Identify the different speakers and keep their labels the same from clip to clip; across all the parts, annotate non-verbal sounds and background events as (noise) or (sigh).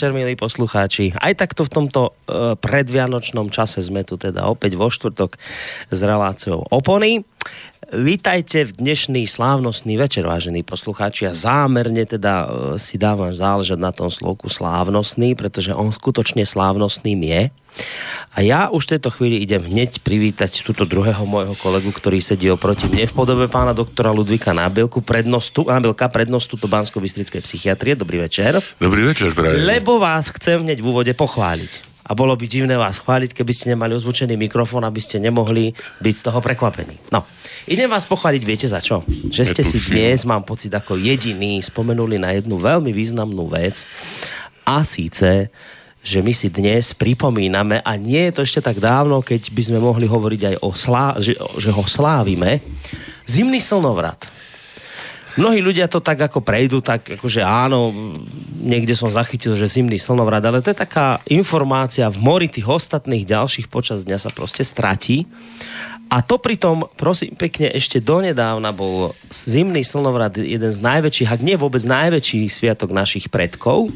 Speaker 1: Večer, milí poslucháči. Aj takto v tomto uh, predvianočnom čase sme tu teda opäť vo štvrtok s reláciou Opony. Vítajte v dnešný slávnostný večer, vážení poslucháči. A zámerne teda uh, si dávam záležať na tom slovku slávnostný, pretože on skutočne slávnostným je. A ja už v tejto chvíli idem hneď privítať túto druhého môjho kolegu, ktorý sedí oproti mne v podobe pána doktora Ludvika Nábielku, prednostu, Nábielka, prednostu to bansko psychiatrie. Dobrý večer.
Speaker 2: Dobrý večer, prajem.
Speaker 1: Lebo vás chcem hneď v úvode pochváliť. A bolo by divné vás chváliť, keby ste nemali ozvučený mikrofón, aby ste nemohli byť z toho prekvapení. No, idem vás pochváliť, viete za čo? Že ste si dnes, mám pocit, ako jediný spomenuli na jednu veľmi významnú vec. A síce, že my si dnes pripomíname, a nie je to ešte tak dávno, keď by sme mohli hovoriť aj o slá, že, že ho slávime, zimný slnovrat. Mnohí ľudia to tak ako prejdú, tak akože áno, niekde som zachytil, že zimný slnovrat, ale to je taká informácia v mori tých ostatných ďalších počas dňa sa proste stratí. A to pritom, prosím pekne, ešte donedávna bol zimný slnovrat jeden z najväčších, ak nie vôbec najväčší sviatok našich predkov.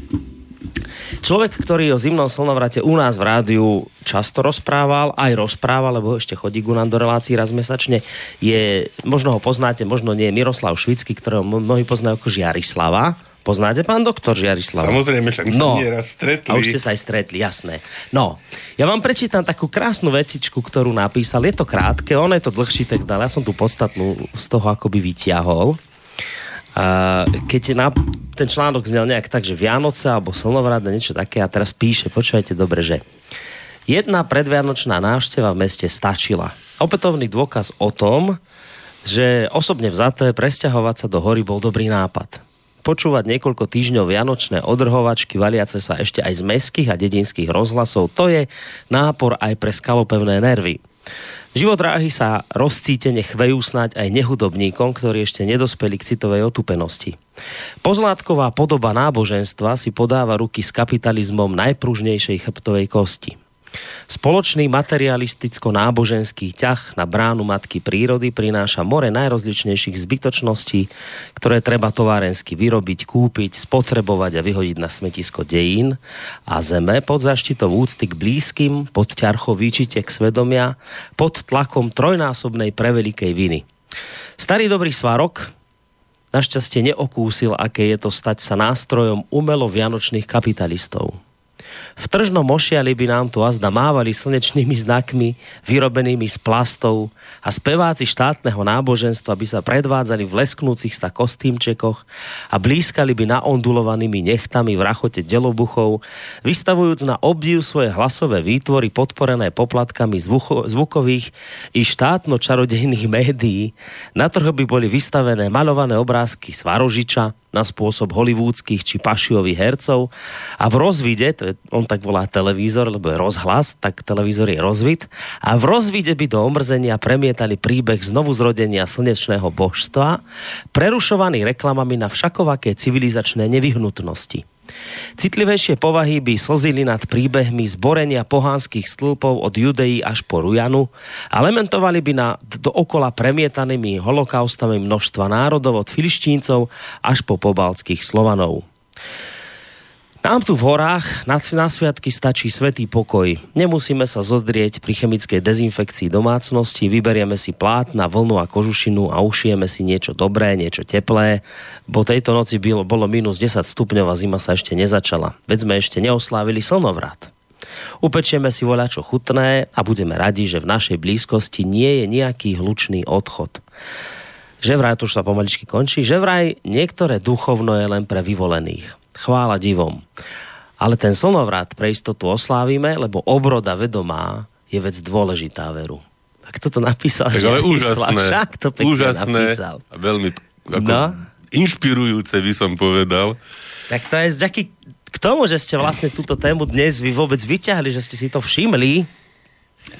Speaker 1: Človek, ktorý o zimnom slnovrate u nás v rádiu často rozprával, aj rozprával, lebo ešte chodí ku nám do relácií raz mesačne, je, možno ho poznáte, možno nie, Miroslav Švický, ktorého mnohí poznajú ako Žiarislava. Poznáte, pán doktor Žiarislav?
Speaker 2: Samozrejme, však
Speaker 1: no,
Speaker 2: raz stretli.
Speaker 1: A už ste sa aj stretli, jasné. No, ja vám prečítam takú krásnu vecičku, ktorú napísal. Je to krátke, ono je to dlhší text, ale ja som tu podstatnú z toho akoby vyťahol. Keď na, ten článok znel nejak tak, že Vianoce alebo slnovrat niečo také a teraz píše, počúvajte dobre, že jedna predvianočná návšteva v meste stačila. Opätovný dôkaz o tom, že osobne vzaté presťahovať sa do hory bol dobrý nápad. Počúvať niekoľko týždňov vianočné odrhovačky valiace sa ešte aj z mestských a dedinských rozhlasov, to je nápor aj pre skalopevné nervy. Životráhy sa rozcítene chvejú snať aj nehudobníkom, ktorí ešte nedospeli k citovej otupenosti. Pozlátková podoba náboženstva si podáva ruky s kapitalizmom najpružnejšej chrbtovej kosti. Spoločný materialisticko-náboženský ťah na bránu matky prírody prináša more najrozličnejších zbytočností, ktoré treba továrensky vyrobiť, kúpiť, spotrebovať a vyhodiť na smetisko dejín a zeme pod zaštitou úcty k blízkym, pod ťarchou výčitek svedomia, pod tlakom trojnásobnej prevelikej viny. Starý dobrý svarok, našťastie neokúsil, aké je to stať sa nástrojom umelo vianočných kapitalistov. V tržnom ošiali by nám tu azda mávali slnečnými znakmi, vyrobenými z plastov a speváci štátneho náboženstva by sa predvádzali v lesknúcich sta kostýmčekoch a blízkali by naondulovanými nechtami v rachote delobuchov, vystavujúc na obdiv svoje hlasové výtvory podporené poplatkami zvucho, zvukových i štátno-čarodejných médií. Na trhu by boli vystavené malované obrázky Svarožiča, na spôsob hollywoodských či pašiových hercov a v rozvide, to je, on tak volá televízor, lebo je rozhlas, tak televízor je rozvid a v rozvide by do omrzenia premietali príbeh znovu zrodenia slnečného božstva, prerušovaný reklamami na všakovaké civilizačné nevyhnutnosti. Citlivejšie povahy by slzili nad príbehmi zborenia pohánskych stĺpov od Judei až po Rujanu a lamentovali by na dookola premietanými holokaustami množstva národov od filištíncov až po pobaltských Slovanov. Nám tu v horách na, na sviatky stačí svetý pokoj. Nemusíme sa zodrieť pri chemickej dezinfekcii domácnosti, vyberieme si plátna, vlnu a kožušinu a ušijeme si niečo dobré, niečo teplé, bo tejto noci bylo, bolo minus 10 stupňov a zima sa ešte nezačala. Veď sme ešte neoslávili slnovrat. Upečieme si voľačo chutné a budeme radi, že v našej blízkosti nie je nejaký hlučný odchod. Že vraj, to už sa pomaličky končí, že vraj niektoré duchovno je len pre vyvolených chvála divom. Ale ten slnovrat pre istotu oslávime, lebo obroda vedomá je vec dôležitá veru. Tak toto napísal,
Speaker 2: tak ale úžasné,
Speaker 1: Však to
Speaker 2: úžasné
Speaker 1: napísal.
Speaker 2: a veľmi ako no? inšpirujúce by som povedal.
Speaker 1: Tak to je vďaky k tomu, že ste vlastne túto tému dnes vy vôbec vyťahli, že ste si to všimli,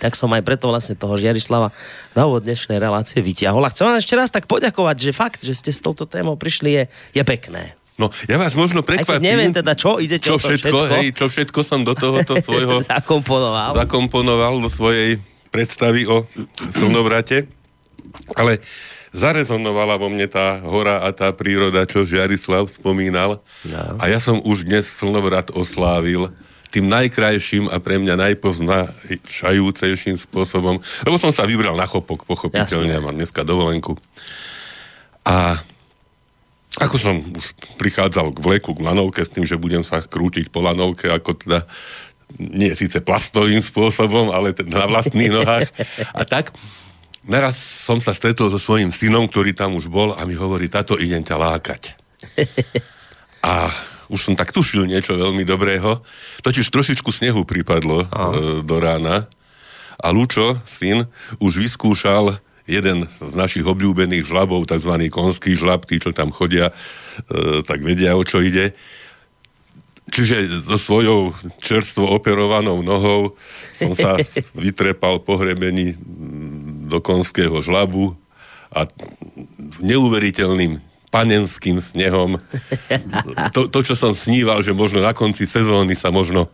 Speaker 1: tak som aj preto vlastne toho Žiarislava na úvod dnešnej relácie vyťahol. A chcem vám ešte raz tak poďakovať, že fakt, že ste s touto témou prišli je, je pekné.
Speaker 2: No, ja vás možno prekvapím.
Speaker 1: Aj neviem teda, čo idete
Speaker 2: čo všetko, všetko? Hej, čo všetko som do tohoto (laughs) svojho...
Speaker 1: zakomponoval.
Speaker 2: Zakomponoval do svojej predstavy o slnovrate. Ale zarezonovala vo mne tá hora a tá príroda, čo Žiarislav spomínal.
Speaker 1: No.
Speaker 2: A ja som už dnes slnovrat oslávil tým najkrajším a pre mňa najpoznašajúcejším spôsobom, lebo som sa vybral na chopok, pochopiteľne,
Speaker 1: Jasné.
Speaker 2: ja mám dneska dovolenku. A ako som už prichádzal k vleku, k lanovke s tým, že budem sa krútiť po lanovke, ako teda nie síce plastovým spôsobom, ale teda na vlastných nohách. A tak naraz som sa stretol so svojím synom, ktorý tam už bol a mi hovorí, táto idem ťa lákať. A už som tak tušil niečo veľmi dobrého. Totiž trošičku snehu pripadlo e, do rána a Lučo, syn, už vyskúšal jeden z našich obľúbených žlabov, tzv. konský žlab, tí, čo tam chodia, e, tak vedia, o čo ide. Čiže so svojou čerstvo operovanou nohou som sa (laughs) vytrepal po hrebení do konského žlabu a neuveriteľným panenským snehom. (laughs) To, to, čo som sníval, že možno na konci sezóny sa možno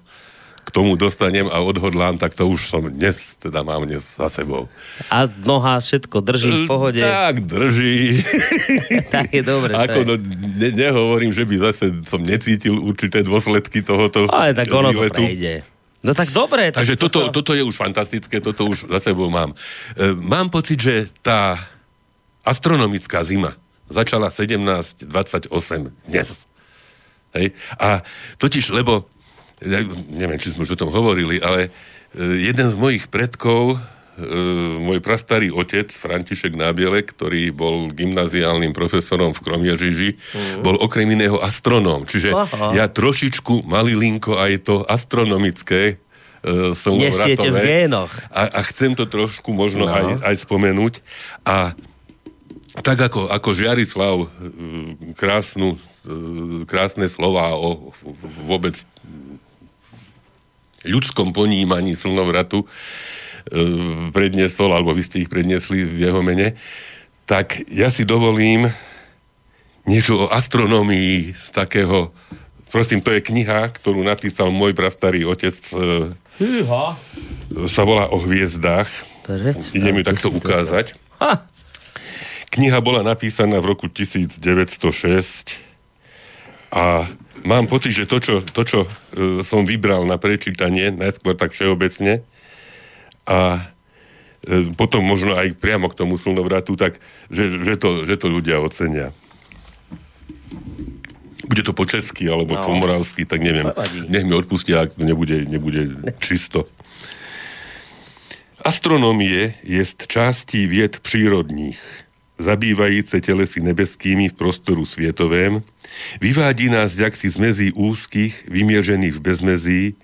Speaker 2: k tomu dostanem a odhodlám, tak to už som dnes, teda mám dnes za sebou.
Speaker 1: A noha všetko drží v pohode.
Speaker 2: Tak, drží. (laughs)
Speaker 1: tak je dobre.
Speaker 2: Ako,
Speaker 1: to
Speaker 2: no, ne, nehovorím, že by zase som necítil určité dôsledky tohoto
Speaker 1: Ale tak ono to
Speaker 2: výletu.
Speaker 1: prejde. No tak dobre. tak
Speaker 2: Takže toto, toto je už fantastické, toto už za sebou mám. E, mám pocit, že tá astronomická zima začala 17.28 dnes. Hej? A totiž, lebo, ja neviem, či sme už o tom hovorili, ale e, jeden z mojich predkov, e, môj prastarý otec, František Nábielek, ktorý bol gymnaziálnym profesorom v Kromiežiži, bol okrem iného astronóm. Čiže
Speaker 1: Aha.
Speaker 2: ja trošičku malilinko aj to astronomické e, som
Speaker 1: Nesiete v génoch.
Speaker 2: a, a chcem to trošku možno
Speaker 1: No.
Speaker 2: aj, aj spomenúť. A tak ako, ako Žiarislav krásnu, krásne slova o vôbec ľudskom ponímaní slnovratu e, predniesol, alebo vy ste ich predniesli v jeho mene, tak ja si dovolím niečo o astronómii z takého, prosím, to je kniha, ktorú napísal môj prastarý otec, e,
Speaker 1: Hýha.
Speaker 2: sa volá o hviezdách.
Speaker 1: Predstavte
Speaker 2: Idem ju takto
Speaker 1: to.
Speaker 2: ukázať.
Speaker 1: Ha.
Speaker 2: Kniha bola napísaná v roku 1906 a mám pocit, že to, čo, to, čo e, som vybral na prečítanie, najskôr tak všeobecne a e, potom možno aj priamo k tomu slnovratu, tak že, že, to, že to ľudia ocenia. Bude to po česky alebo
Speaker 1: No.
Speaker 2: po moravsky, tak neviem.
Speaker 1: Nevadí.
Speaker 2: Nech mi odpustia, ak to nebude, nebude čisto. Astronomie jest částí vied přírodních, zabývajíce telesy nebeskými v prostoru svietovém, vyvádí nás jaksi z mezí úzkých, vymieržených v bezmezí,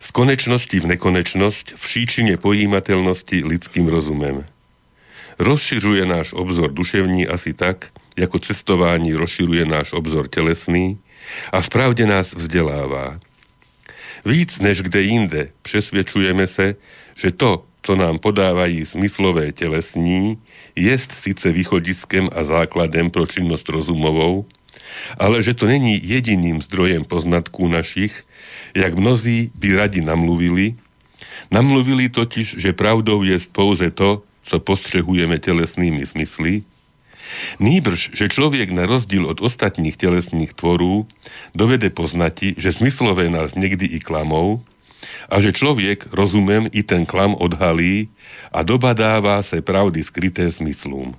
Speaker 2: z konečnosti v nekonečnosť, v příčině pojímatelnosti lidským rozumem. Rozšiřuje náš obzor duševní asi tak, jako cestování rozširuje náš obzor telesný a v pravde nás vzdělává. Víc než kde jinde přesvědčujeme se, že to, co nám podávají smyslové telesní, jest sice východiskem a základem pro činnost rozumovou, ale že to není jediným zdrojem poznatků našich, jak mnozí by radi namluvili. Namluvili totiž, že pravdou je pouze to, co postřehujeme telesnými smysly, Nýbrž, že člověk na rozdíl od ostatních tělesných tvorů dovede poznati, že smyslové nás někdy i klamou a že člověk rozumem i ten klam odhalí a dobadává se pravdy skryté smyslům.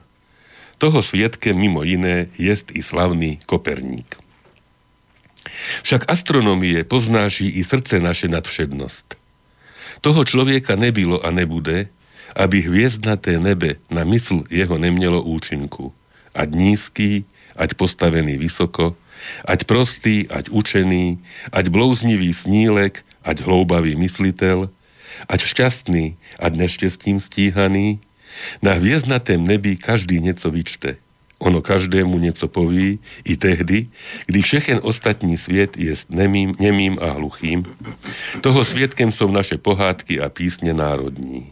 Speaker 2: Toho svědkem mimo jiné jest i slavný Koperník. Však astronomie poznáší i srdce naše nadvšednost. Toho člověka nebylo a nebude, aby hviezdnaté nebe na mysl jeho nemělo účinku. Ať nízký, ať postavený vysoko, ať prostý, ať učený, ať blouznivý snílek, ať hloubavý myslitel, ať šťastný, ať neštěstím stíhaný, na hviezdnatém nebi každý něco vyčte. Ono každému něco poví, i tehdy, kdy všechen ostatní svět je nemým, nemým a hluchým. Toho svědkem jsou naše pohádky a písně národní.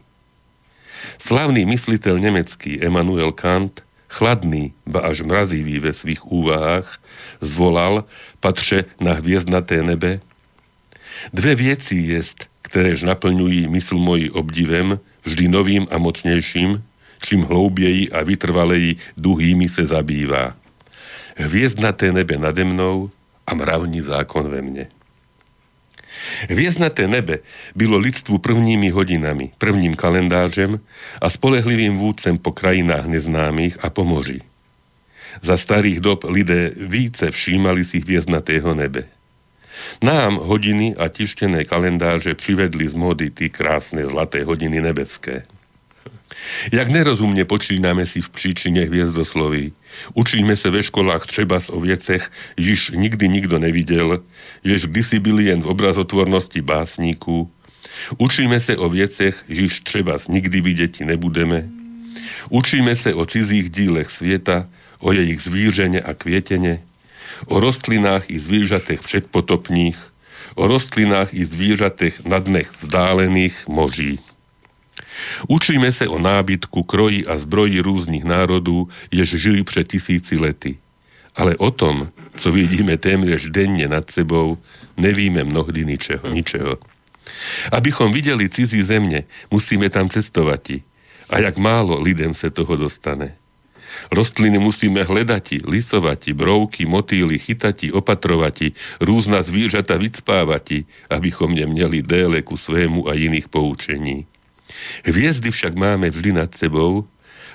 Speaker 2: Slavný mysliteľ nemecký Emanuel Kant, chladný, ba až mrazivý ve svých úvahách, zvolal, patře na hviezdnaté nebe, Dve věci jest, kteréž naplňují mysl moji obdivem, vždy novým a mocnějším, čím hlouběji a vytrvaleji duhými se zabývá. Hviezdnaté nebe nade mnou a mravní zákon ve mne. Hviezdnaté nebe bylo lidstvu prvními hodinami, prvním kalendářem a spolehlivým vůdcem po krajinách neznámých a po moři. Za starých dob lidé více všímali si hviezdnatého nebe. Nám hodiny a tištené kalendáře přivedli z módy ty krásne zlaté hodiny nebeské. Jak nerozumne počíname si v príčine hviezdosloví. Učíme sa ve školách třeba o viecech, již nikdy nikto nevidel, jež kdysi byli jen v obrazotvornosti básníku. Učíme sa o viecech, již třeba nikdy vidieť nebudeme. Učíme sa o cizích dílech sveta, o jejich zvířene a kvietene, o rostlinách i zvířatech předpotopních, o rostlinách i zvířatech na dnech vzdálených moří. Učíme sa o nábytku, kroji a zbroji rôznych národov, jež žili pred tisíci lety. Ale o tom, co vidíme téměř denne nad sebou, nevíme mnohdy ničeho. ničeho. Abychom videli cizí země, musíme tam cestovať. A jak málo lidem sa toho dostane. Rostliny musíme hledati, lisovati, brouky, motýly, chytati, opatrovati, rúzna zvířata vycpávati, abychom neměli déle ku svému a iných poučení. Hviezdy však máme vždy nad sebou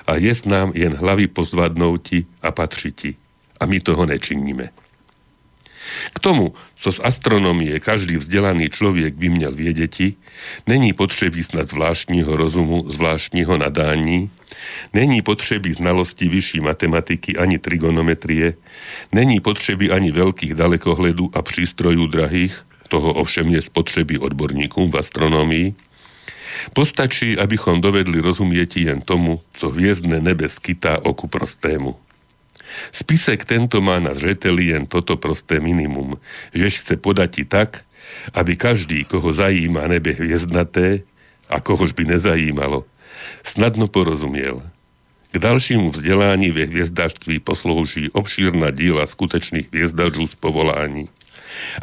Speaker 2: a je nám jen hlavy pozvadnouti a patřiti. A my toho nečiníme. K tomu, co z astronomie každý vzdelaný člověk by měl věděti, není potřeby snad zvláštního rozumu, zvláštního nadání, není potřeby znalosti vyšší matematiky ani trigonometrie, není potřeby ani veľkých dalekohledů a přístrojů drahých, toho ovšem je spotřeby odborníkům v astronomii, Postačí, abychom dovedli rozumieť jen tomu, co hviezdne nebe skytá oku prostému. Spisek tento má na zřeteli jen toto prosté minimum, že chce podať i tak, aby každý, koho zajíma nebe hviezdnaté a kohož by nezajímalo, snadno porozumiel. K dalšímu vzdelání ve hviezdačství poslouží obšírna díla skutečných hviezdačů z povolání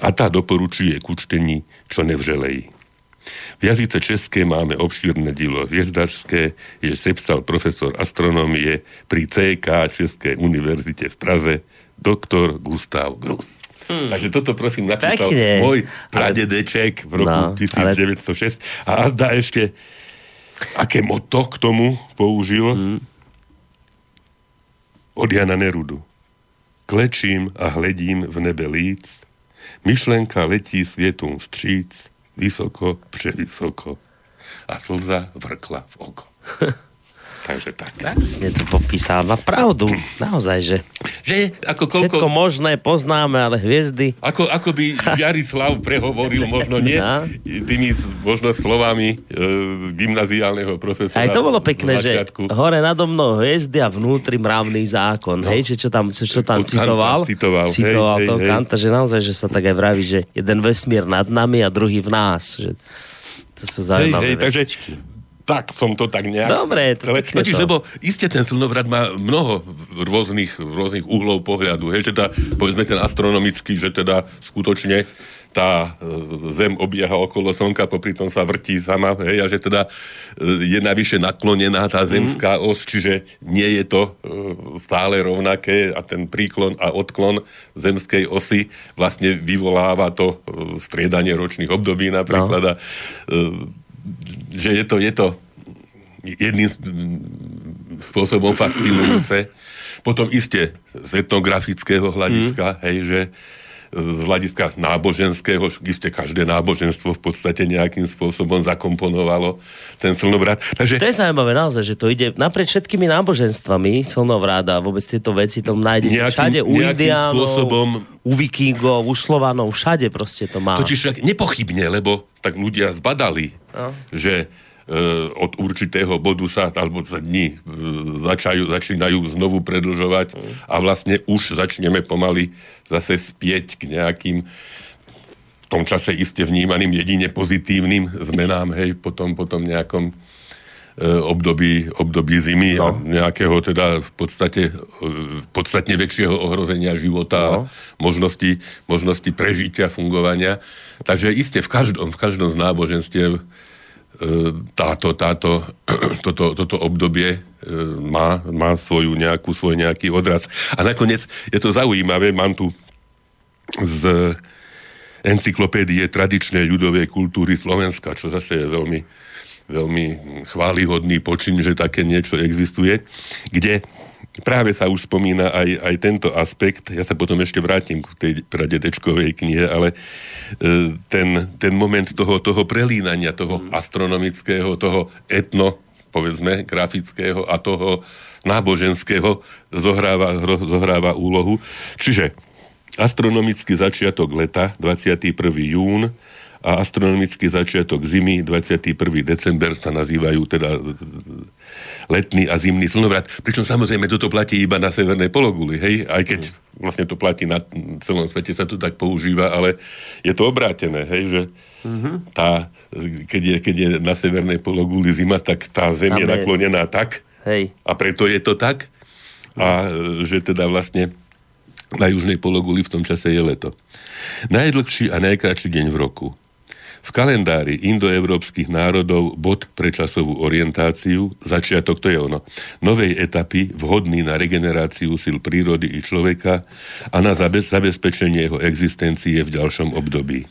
Speaker 2: a tá doporučuje k učtení čo nevřelej. V jazyce české máme obšírne dílo hviezdačské, je sepsal profesor astronomie pri CK Českej univerzite v Praze, doktor Gustav Grus. Hmm. Takže toto prosím napísal Pekne. môj pradedeček v roku no, 1906 ale... a azda ešte aké moto k tomu použil hmm. od Jana Nerudu. Klečím a hledím v nebe líc, myšlenka letí svietom vstříc, vysoko, převysoko a slza vrkla v oko. (laughs) Takže tak.
Speaker 1: Krásne to popísal, má pravdu, naozaj, že...
Speaker 2: Že ako koľko...
Speaker 1: Všetko možné poznáme, ale hviezdy...
Speaker 2: Ako, ako by Jarislav prehovoril, možno nie, no. tými možno slovami e, gymnaziálneho profesora.
Speaker 1: Aj to bolo pekné, že hore nado mnou hviezdy a vnútri mravný zákon, no. hej, že čo tam, čo, čo tam citoval,
Speaker 2: citoval,
Speaker 1: citoval hej, toho hej, Kanta, že naozaj, že sa tak aj vraví, že jeden vesmír nad nami a druhý v nás, že to sú zaujímavé hej, hej,
Speaker 2: takže tak som to tak nejak...
Speaker 1: Dobre,
Speaker 2: to Totiž, lebo iste ten slnovrad má mnoho rôznych, rôznych uhlov pohľadu. Hej, že teda, povedzme ten astronomický, že teda skutočne tá e, Zem obieha okolo Slnka, popri tom sa vrtí sama, hej, a že teda e, je navyše naklonená tá zemská mm. os, čiže nie je to e, stále rovnaké a ten príklon a odklon zemskej osy vlastne vyvoláva to striedanie ročných období napríklad. No. A, že je to, je to jedným spôsobom fascinujúce. Potom iste z etnografického hľadiska, mm. hej, že z hľadiska náboženského, iste každé náboženstvo v podstate nejakým spôsobom zakomponovalo ten slnovrat.
Speaker 1: Takže... To je zaujímavé naozaj, že to ide naprieč všetkými náboženstvami slnovrat a vôbec tieto veci tam nájdete nejakým, všade u indiánov, spôsobom... u vikingov, u slovanov, všade proste to má.
Speaker 2: Totiž nepochybne, lebo tak ľudia zbadali, no. že e, od určitého bodu sa, alebo sa dní e, začajú, začínajú znovu predlžovať mm. a vlastne už začneme pomaly zase spieť k nejakým v tom čase iste vnímaným jedine pozitívnym zmenám, hej, potom, potom nejakom e, období, období zimy no. a nejakého teda v podstate podstatne väčšieho ohrozenia života no. a možnosti, možnosti prežitia, fungovania. Takže iste v každom, v každom z náboženstiev táto, táto, (clears throat) toto, toto obdobie e, má, má svoju nejakú, svoj nejaký odraz. A nakoniec je to zaujímavé, mám tu z encyklopédie tradičnej ľudovej kultúry Slovenska, čo zase je veľmi, veľmi chválihodný počin, že také niečo existuje, kde práve sa už spomína aj, aj tento aspekt. Ja sa potom ešte vrátim k tej pradedečkovej knihe, ale e, ten, ten moment toho, toho prelínania, toho astronomického, toho etno, povedzme, grafického a toho náboženského zohráva, zohráva úlohu. Čiže astronomický začiatok leta, 21. jún, a astronomický začiatok zimy, 21. december sa nazývajú teda letný a zimný slnovrat. Pričom samozrejme toto platí iba na severnej pologuli, hej, aj keď vlastne to platí na celom svete, sa to tak používa, ale je to obrátené, hej, že tá, keď, je, keď je na severnej pologuli zima, tak tá zem je naklonená tak hej. a preto je to tak a že teda vlastne na južnej pologuli v tom čase je leto. Najdlhší a najkračší deň v roku. V kalendári indoevropských národov bod pre časovú orientáciu, začiatok to je ono, novej etapy vhodný na regeneráciu sil prírody i človeka a na zabezpečenie jeho existencie v ďalšom období.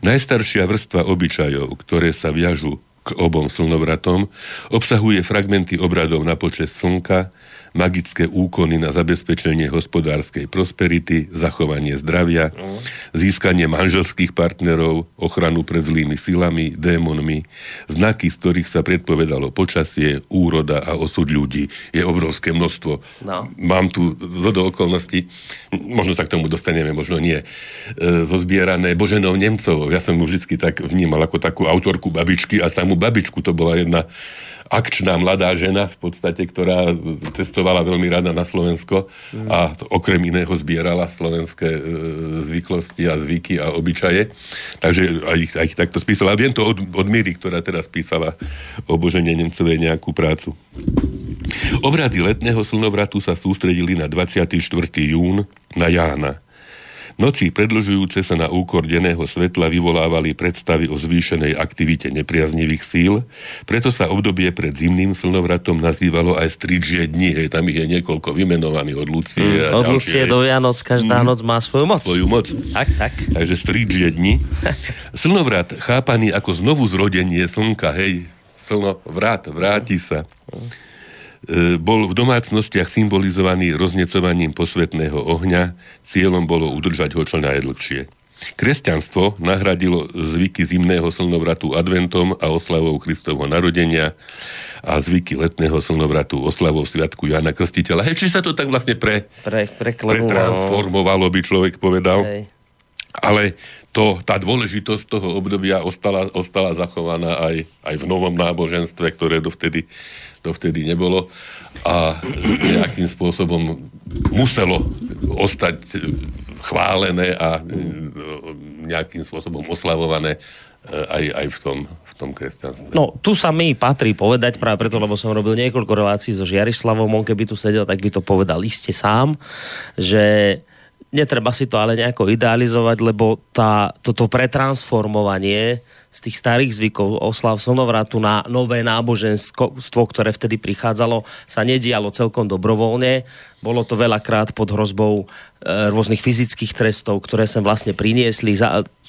Speaker 2: Najstaršia vrstva obyčajov, ktoré sa viažu k obom slnovratom, obsahuje fragmenty obradov na počas slnka, magické úkony na zabezpečenie hospodárskej prosperity, zachovanie zdravia, získanie manželských partnerov, ochranu pred zlými silami, démonmi, znaky, z ktorých sa predpovedalo počasie, úroda a osud ľudí. Je obrovské množstvo. No. Mám tu zo do okolností, možno sa k tomu dostaneme, možno nie, e, zozbierané Boženou Nemcovou. Ja som mu vždy tak vnímal ako takú autorku babičky a samú babičku. To bola jedna akčná mladá žena v podstate, ktorá cestovala veľmi rada na Slovensko a okrem iného zbierala slovenské e, zvyklosti a zvyky a obyčaje. Takže aj aj takto spísala. Viem to od, od Míry, ktorá teraz písala o Božene Nemcovej nejakú prácu. Obrady letného slnovratu sa sústredili na 24. jún na Jána. Noci predlžujúce sa na úkor denného svetla vyvolávali predstavy o zvýšenej aktivite nepriaznivých síl, preto sa obdobie pred zimným slnovratom nazývalo aj stridžie dni, hej, tam ich je niekoľko vymenovaných od Lucie. Mm,
Speaker 1: od ďalšie, Lucie do Vianoc, každá mm, noc má svoju moc.
Speaker 2: Svoju moc.
Speaker 1: Tak, tak.
Speaker 2: Takže stridžie dni. (laughs) Slnovrat chápaný ako znovu zrodenie slnka, hej, slnovrat, vráti sa. Mm bol v domácnostiach symbolizovaný roznecovaním posvetného ohňa, cieľom bolo udržať ho čo najdlhšie. Kresťanstvo nahradilo zvyky zimného slnovratu adventom a oslavou Kristovho narodenia a zvyky letného slnovratu oslavou Sviatku Jana Krstiteľa. Hej, či sa to tak vlastne pre, pre, pretransformovalo, by človek povedal. Hej. Ale to, tá dôležitosť toho obdobia ostala, ostala zachovaná aj, aj v novom náboženstve, ktoré dovtedy to vtedy nebolo a nejakým spôsobom muselo ostať chválené a nejakým spôsobom oslavované aj, aj v, tom, v tom kresťanstve.
Speaker 1: No, tu sa mi patrí povedať práve preto, lebo som robil niekoľko relácií so Žiarislavom, on keby tu sedel, tak by to povedal iste sám, že netreba si to ale nejako idealizovať, lebo tá, toto pretransformovanie z tých starých zvykov oslav slnovratu na nové náboženstvo, ktoré vtedy prichádzalo, sa nedialo celkom dobrovoľne. Bolo to veľakrát pod hrozbou e, rôznych fyzických trestov, ktoré sem vlastne priniesli.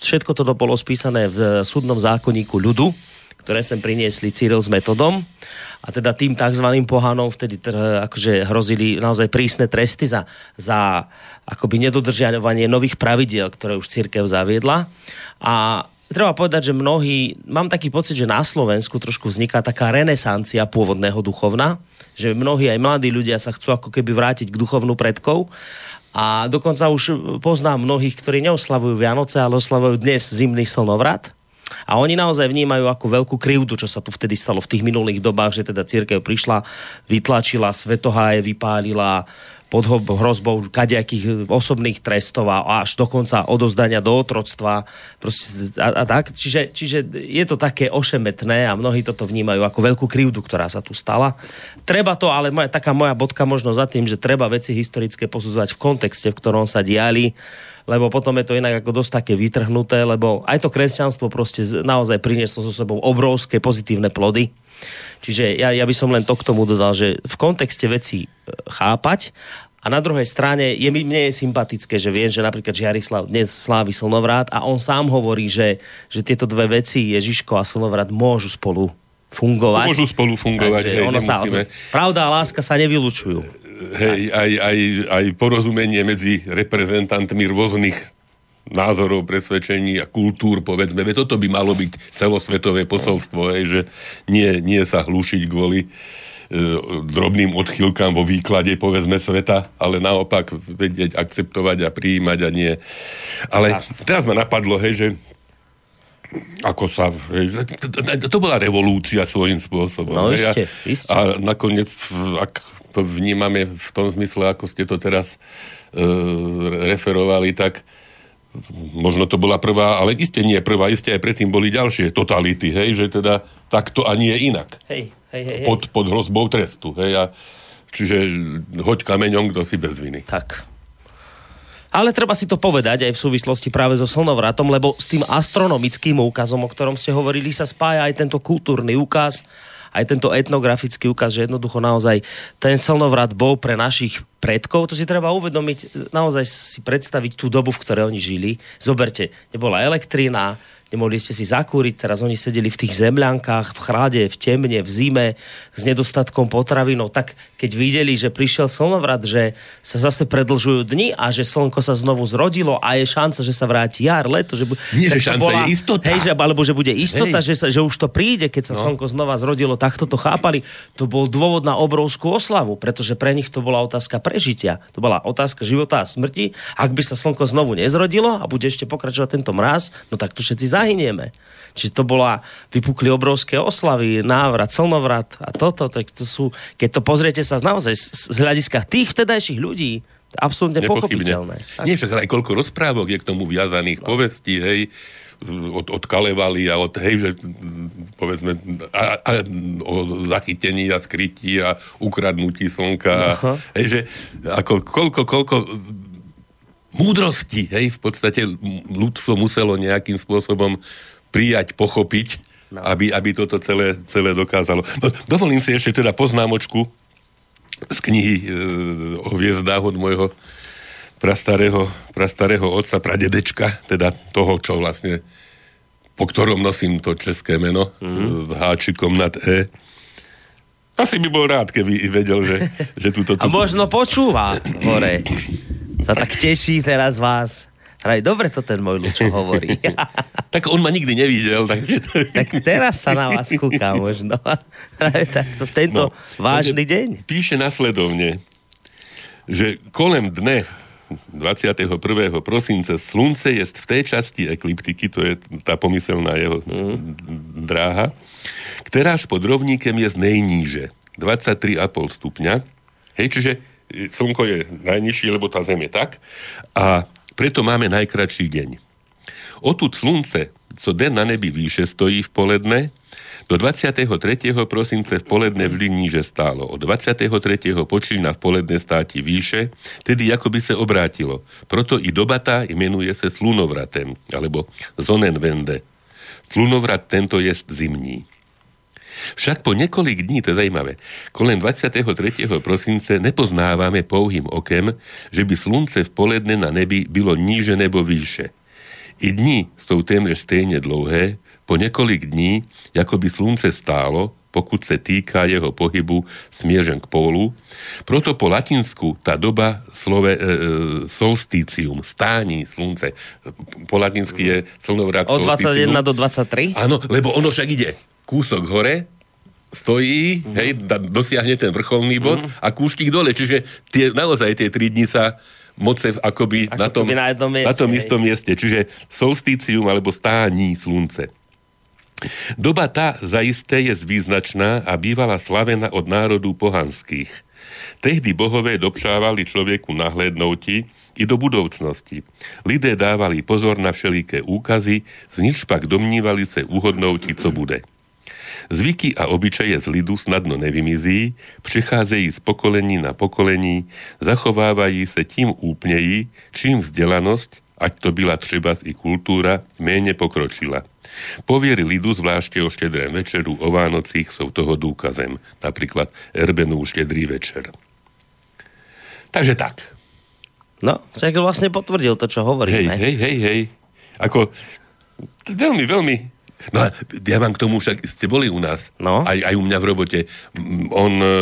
Speaker 1: Všetko toto bolo spísané v súdnom zákonníku ľudu, ktoré sem priniesli Cyril s metodom. A teda tým tzv. pohanom vtedy akože hrozili naozaj prísne tresty za, za akoby nedodržiavanie nových pravidiel, ktoré už církev zaviedla. A treba povedať, že mnohí, mám taký pocit, že na Slovensku trošku vzniká taká renesancia pôvodného duchovna, že mnohí aj mladí ľudia sa chcú ako keby vrátiť k duchovnú predkov a dokonca už poznám mnohých, ktorí neoslavujú Vianoce, ale oslavujú dnes zimný slnovrat. A oni naozaj vnímajú ako veľkú krivdu, čo sa tu vtedy stalo v tých minulých dobách, že teda církev prišla, vytlačila svetoháje, vypálila, pod hrozbou kadejakých osobných trestov a až dokonca odozdania do otroctva a, a tak. Čiže, čiže je to také ošemetné a mnohí toto vnímajú ako veľkú krivdu, ktorá sa tu stala. Treba to, ale moja, taká moja bodka možno za tým, že treba veci historické posudzovať v kontexte, v ktorom sa diali lebo potom je to inak ako dosť také vytrhnuté, lebo aj to kresťanstvo proste naozaj prinieslo so sebou obrovské pozitívne plody. Čiže ja, ja by som len to k tomu dodal, že v kontexte veci e, chápať a na druhej strane je, mne je sympatické, že viem, že napríklad Žiarislav dnes slávi Slnovrat a on sám hovorí, že, že tieto dve veci, Ježiško a Slnovrat, môžu spolu fungovať.
Speaker 2: Môžu spolu fungovať. hej,
Speaker 1: ono sa, pravda a láska sa nevylučujú
Speaker 2: hej, aj, aj, aj porozumenie medzi reprezentantmi rôznych názorov, presvedčení a kultúr, povedzme. Veď toto by malo byť celosvetové posolstvo, hej, že nie, nie sa hlušiť kvôli e, drobným odchýlkám vo výklade, povedzme, sveta, ale naopak vedieť akceptovať a prijímať a nie. Ale teraz ma napadlo, hej, že ako sa... Hej, to, to bola revolúcia svojím spôsobom.
Speaker 1: No, hej, iste,
Speaker 2: iste. A nakoniec, ak to vnímame v tom zmysle, ako ste to teraz e, referovali, tak možno to bola prvá, ale iste nie prvá, iste aj predtým boli ďalšie totality, hej, že teda takto a nie inak.
Speaker 1: Hej, hej, hej.
Speaker 2: Pod, pod hrozbou trestu, hej, a čiže hoď kameňom, kto si bez viny.
Speaker 1: Tak. Ale treba si to povedať aj v súvislosti práve so slnovratom, lebo s tým astronomickým úkazom, o ktorom ste hovorili, sa spája aj tento kultúrny úkaz, aj tento etnografický úkaz, že jednoducho naozaj ten slnovrat bol pre našich predkov, to si treba uvedomiť, naozaj si predstaviť tú dobu, v ktorej oni žili. Zoberte, nebola elektrina, nemohli ste si zakúriť, teraz oni sedeli v tých zemľankách, v chrade, v temne, v zime, s nedostatkom potravinov, tak keď videli, že prišiel slnovrat, že sa zase predlžujú dni a že slnko sa znovu zrodilo a je šanca, že sa vráti jar, leto, že, bu-
Speaker 2: Nie, že šanca bola, je istota.
Speaker 1: Hej, že, alebo že bude istota, že, sa, že už to príde, keď sa no. slnko znova zrodilo, tak to chápali. To bol dôvod na obrovskú oslavu, pretože pre nich to bola otázka prežitia. To bola otázka života a smrti. Ak by sa slnko znovu nezrodilo a bude ešte pokračovať tento mraz, no tak tu všetci zaj zahynieme. Čiže to bola, vypukli obrovské oslavy, návrat, slnovrat a toto, tak to sú, keď to pozriete sa naozaj z, z hľadiska tých vtedajších ľudí, absolútne pochopiteľné.
Speaker 2: Nie, však aj koľko rozprávok je k tomu viazaných, no. povestí, hej, od, od Kalevali a od, hej, že povedzme, a, a, o zachytení a skrytí a ukradnutí slnka. Uh-huh. Hej, že ako koľko, koľko múdrosti, hej, v podstate ľudstvo muselo nejakým spôsobom prijať, pochopiť, no. aby, aby toto celé, celé dokázalo. No, dovolím si ešte teda poznámočku z knihy e, o hviezdách od môjho prastarého, prastarého otca, pradedečka, teda toho, čo vlastne po ktorom nosím to české meno mm-hmm. s háčikom nad E. Asi by bol rád, keby vedel, že, že túto...
Speaker 1: A možno počúva hore sa tak teší teraz vás. Hraj, dobre to ten môj Lučo hovorí. (laughs)
Speaker 2: tak on ma nikdy nevidel. Takže to...
Speaker 1: tak teraz sa na vás kúka možno. (laughs) Hraj, tak to v tento no, vážny deň.
Speaker 2: Píše nasledovne, že kolem dne 21. prosince slunce je v tej časti ekliptiky, to je tá pomyselná jeho mm. dráha, až pod rovníkem je z nejníže, 23,5 stupňa. Hej, čiže slnko je najnižšie, lebo tá Zem je tak. A preto máme najkračší deň. Otud slunce, co den na nebi výše stojí v poledne, do 23. prosince v poledne v níže stálo. Od 23. počína v poledne státi výše, tedy ako by sa obrátilo. Proto i dobata imenuje sa slunovratem, alebo zonenvende. Slunovrat tento je zimní. Však po niekoľk dní, to je zaujímavé, kolem 23. prosince nepoznávame pouhým okem, že by slunce v poledne na nebi bylo níže nebo výše. I dni sú téměř stejne dlouhé, po niekoľk dní, ako by slunce stálo, pokud se týka jeho pohybu smiežen k pólu. Proto po latinsku tá doba slove e, e solstícium, stání slunce. Po latinsky je slnovrat
Speaker 1: Od 21 do 23?
Speaker 2: Áno, lebo ono však ide kúsok hore, stojí, mm-hmm. hej, da, dosiahne ten vrcholný bod mm-hmm. a kúštik dole. Čiže tie, naozaj tie tri dni sa moce akoby, Ako na, tom,
Speaker 1: na, mieste,
Speaker 2: na tom istom mieste. Čiže solstícium alebo stání slunce. Doba tá zaisté je zvýznačná a bývala slavená od národů pohanských. Tehdy bohové dopšávali človeku nahlédnouti i do budoucnosti. Lidé dávali pozor na všeliké úkazy, z nich pak domnívali se uhodnouti, co bude. Zvyky a obyčaje z lidu snadno nevymizí, přicházejí z pokolení na pokolení, zachovávají se tím úplněji, čím vzdělanosť, ať to byla třeba i kultúra, méně pokročila. Poviery lidu, zvláště o štedrém večeru, o Vánocích, sú toho dôkazem. Napríklad Erbenu štedrý večer. Takže tak.
Speaker 1: No, však vlastne potvrdil to, čo hovoríme.
Speaker 2: Hej, hej, hej, hej. Ako, veľmi, veľmi No a ja vám k tomu však, ste boli u nás,
Speaker 1: no.
Speaker 2: aj, aj u mňa v robote. On, e,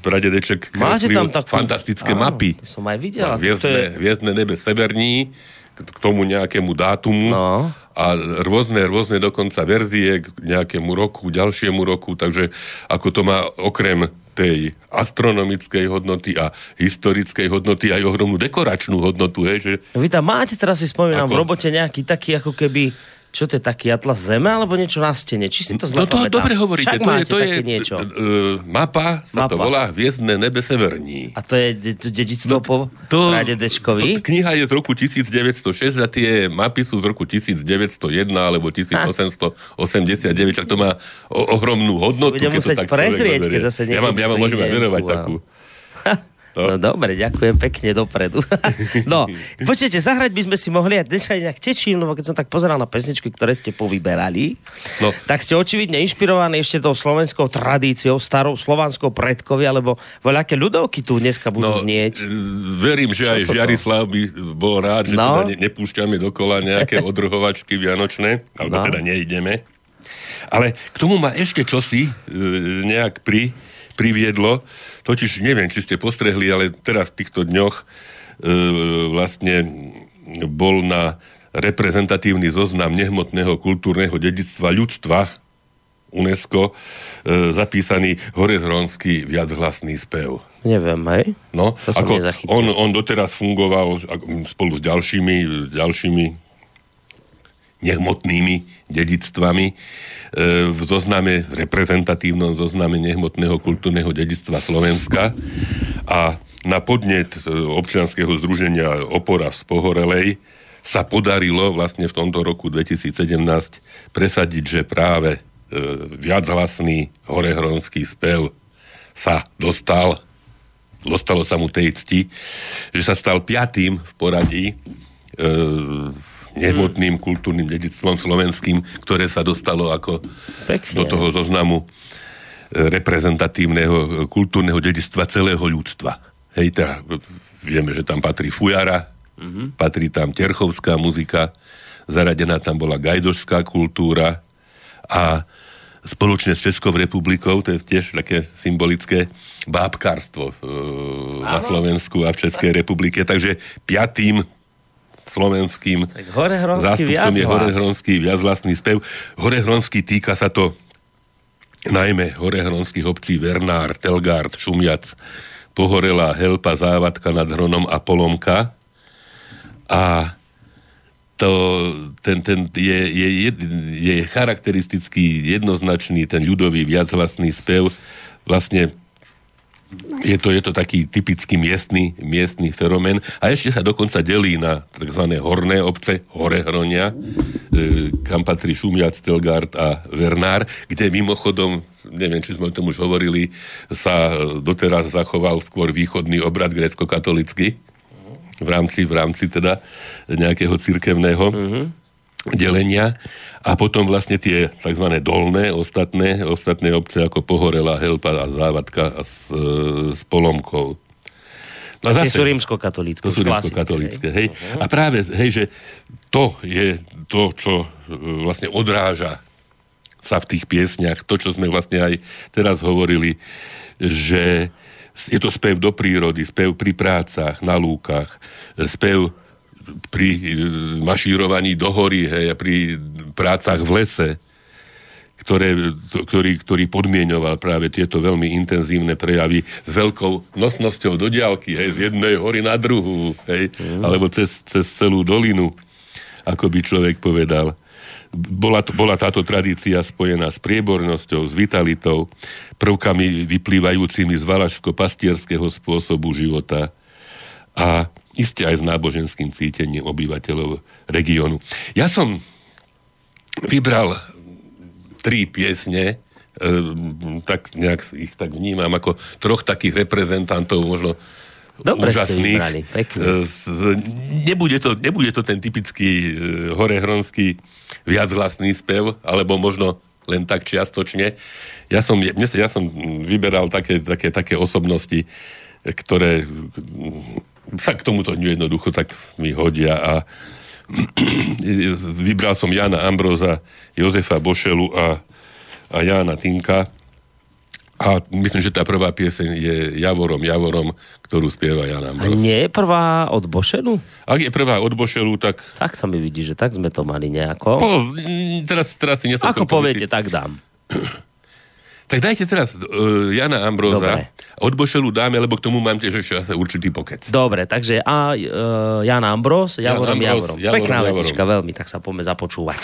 Speaker 2: pradedeček,
Speaker 1: kreslil
Speaker 2: takú... fantastické áno, mapy.
Speaker 1: To som aj videl.
Speaker 2: Hviezdne, je... hviezdne nebe severní, k tomu nejakému dátumu
Speaker 1: no.
Speaker 2: a rôzne, rôzne dokonca verzie k nejakému roku, ďalšiemu roku, takže ako to má okrem tej astronomickej hodnoty a historickej hodnoty aj ohromnú dekoračnú hodnotu. Hej, že...
Speaker 1: Vy tam máte, teraz si spomínam, ako... v robote nejaký taký ako keby čo to je taký atlas Zeme, alebo niečo na stene? Či si to zle
Speaker 2: No to dobre hovoríte,
Speaker 1: Však
Speaker 2: to je, to je
Speaker 1: niečo.
Speaker 2: Uh, mapa, sa mapa. to volá Hviezdne nebe severní.
Speaker 1: A to je dedictvo no, po to, pradedečkovi?
Speaker 2: To, kniha je z roku 1906 a tie mapy sú z roku 1901 alebo 1889, tak to má o, ohromnú hodnotu.
Speaker 1: Budem musieť prezrieť, keď zase
Speaker 2: Ja vám, ja vám môžem aj venovať wow. takú. (laughs)
Speaker 1: No. no dobre, ďakujem pekne dopredu. (laughs) no, počujete, zahrať by sme si mohli, a dnes aj nejak tečím, lebo keď som tak pozeral na pesničky, ktoré ste povyberali, no. tak ste očividne inšpirovaní ešte tou slovenskou tradíciou, starou slovanskou predkovia, lebo voľaké ľudovky tu dneska budú no, znieť.
Speaker 2: E, verím, že aj Žiarislav by bol rád, že no. teda ne, nepúšťame dokola nejaké (laughs) odrhovačky vianočné, alebo no. teda neideme. Ale k tomu ma ešte čosi e, nejak pri, priviedlo. Totiž neviem, či ste postrehli, ale teraz v týchto dňoch e, vlastne bol na reprezentatívny zoznam nehmotného kultúrneho dedictva ľudstva UNESCO e, zapísaný horezronský viachlasný spev.
Speaker 1: Neviem, hej?
Speaker 2: No,
Speaker 1: to som
Speaker 2: ako on, on doteraz fungoval spolu s ďalšími, ďalšími nehmotnými dedictvami e, v zozname, v reprezentatívnom zozname nehmotného kultúrneho dedictva Slovenska a na podnet e, občianskeho združenia Opora z Pohorelej sa podarilo vlastne v tomto roku 2017 presadiť, že práve e, viachlasný horehronský spev sa dostal dostalo sa mu tej cti, že sa stal piatým v poradí e, nehmotným kultúrnym dedictvom slovenským, ktoré sa dostalo ako Pekne. do toho zoznamu e, reprezentatívneho e, kultúrneho dedictva celého ľudstva. Hej, teda vieme, že tam patrí fujara, mm-hmm. patrí tam terchovská muzika, zaradená tam bola gajdošská kultúra a spoločne s Českou republikou, to je tiež také symbolické, bábkárstvo e, na Slovensku a v Českej republike. Takže piatým slovenským
Speaker 1: tak zástupcom
Speaker 2: je Horehronský viacvlastný spev. Horehronský týka sa to najmä horehronských obcí Vernár, Telgard, Šumiac, Pohorela, Helpa, Závadka nad Hronom a Polomka. A to, ten, ten je, je, je, je charakteristický, jednoznačný ten ľudový viacvlastný spev vlastne je to, je to taký typický miestny, miestny fenomén a ešte sa dokonca delí na tzv. horné obce, hore hronia, e, kam patrí Šumiac, Telgard a Vernár, kde mimochodom, neviem, či sme o tom už hovorili, sa doteraz zachoval skôr východný obrad grecko-katolický v rámci, v rámci teda nejakého cirkevného mm-hmm. Delenia a potom vlastne tie tzv. dolné, ostatné, ostatné obce ako Pohorela, Helpa a Závadka a s, e, s Polomkou.
Speaker 1: No zase, sú rímsko-katolícke.
Speaker 2: To sú rímsko-katolícke, hej. Uh-huh. A práve, hej, že to je to, čo e, vlastne odráža sa v tých piesniach, to, čo sme vlastne aj teraz hovorili, že je to spev do prírody, spev pri prácach, na lúkach, spev pri e, mašírovaní do hory, hej, a pri prácach v lese, ktoré, ktorý, ktorý podmienoval práve tieto veľmi intenzívne prejavy s veľkou nosnosťou do diálky, hej, z jednej hory na druhú, hej, mm. alebo cez, cez celú dolinu, ako by človek povedal. bola, to, bola táto tradícia spojená s priebornosťou, s vitalitou, prvkami vyplývajúcimi z valašsko-pastierského spôsobu života a iste aj s náboženským cítením obyvateľov regiónu. Ja som vybral tri piesne, e, tak nejak ich tak vnímam ako troch takých reprezentantov možno
Speaker 3: Dobre úžasných. Vybrali, pekne.
Speaker 2: E, nebude, to, nebude to ten typický e, horehronský viachlasný spev, alebo možno len tak čiastočne. Ja som, ja som vyberal také, také, také osobnosti, ktoré sa k tomuto jednoducho tak mi hodia a (clears throat) vybral som Jana Ambroza, Jozefa Bošelu a, a Jána Tinka a myslím, že tá prvá pieseň je Javorom, Javorom, ktorú spieva Jan Ambros.
Speaker 3: A nie je prvá od Bošelu?
Speaker 2: Ak je prvá od Bošelu, tak...
Speaker 3: Tak sa mi vidí, že tak sme to mali nejako.
Speaker 2: Po, teraz, teraz si
Speaker 3: Ako poviete, tak dám. (clears throat)
Speaker 2: Tak dajte teraz uh, Jana Ambroza. Dobre. Od Bošelu dáme, lebo k tomu mám tiež ešte asi určitý pokec.
Speaker 3: Dobre, takže a uh, Jan Ambros, Javorom, Jan Ambros, Javorom. Javorom. Pekná Javorom. vecička, veľmi, tak sa poďme započúvať.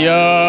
Speaker 1: Yeah.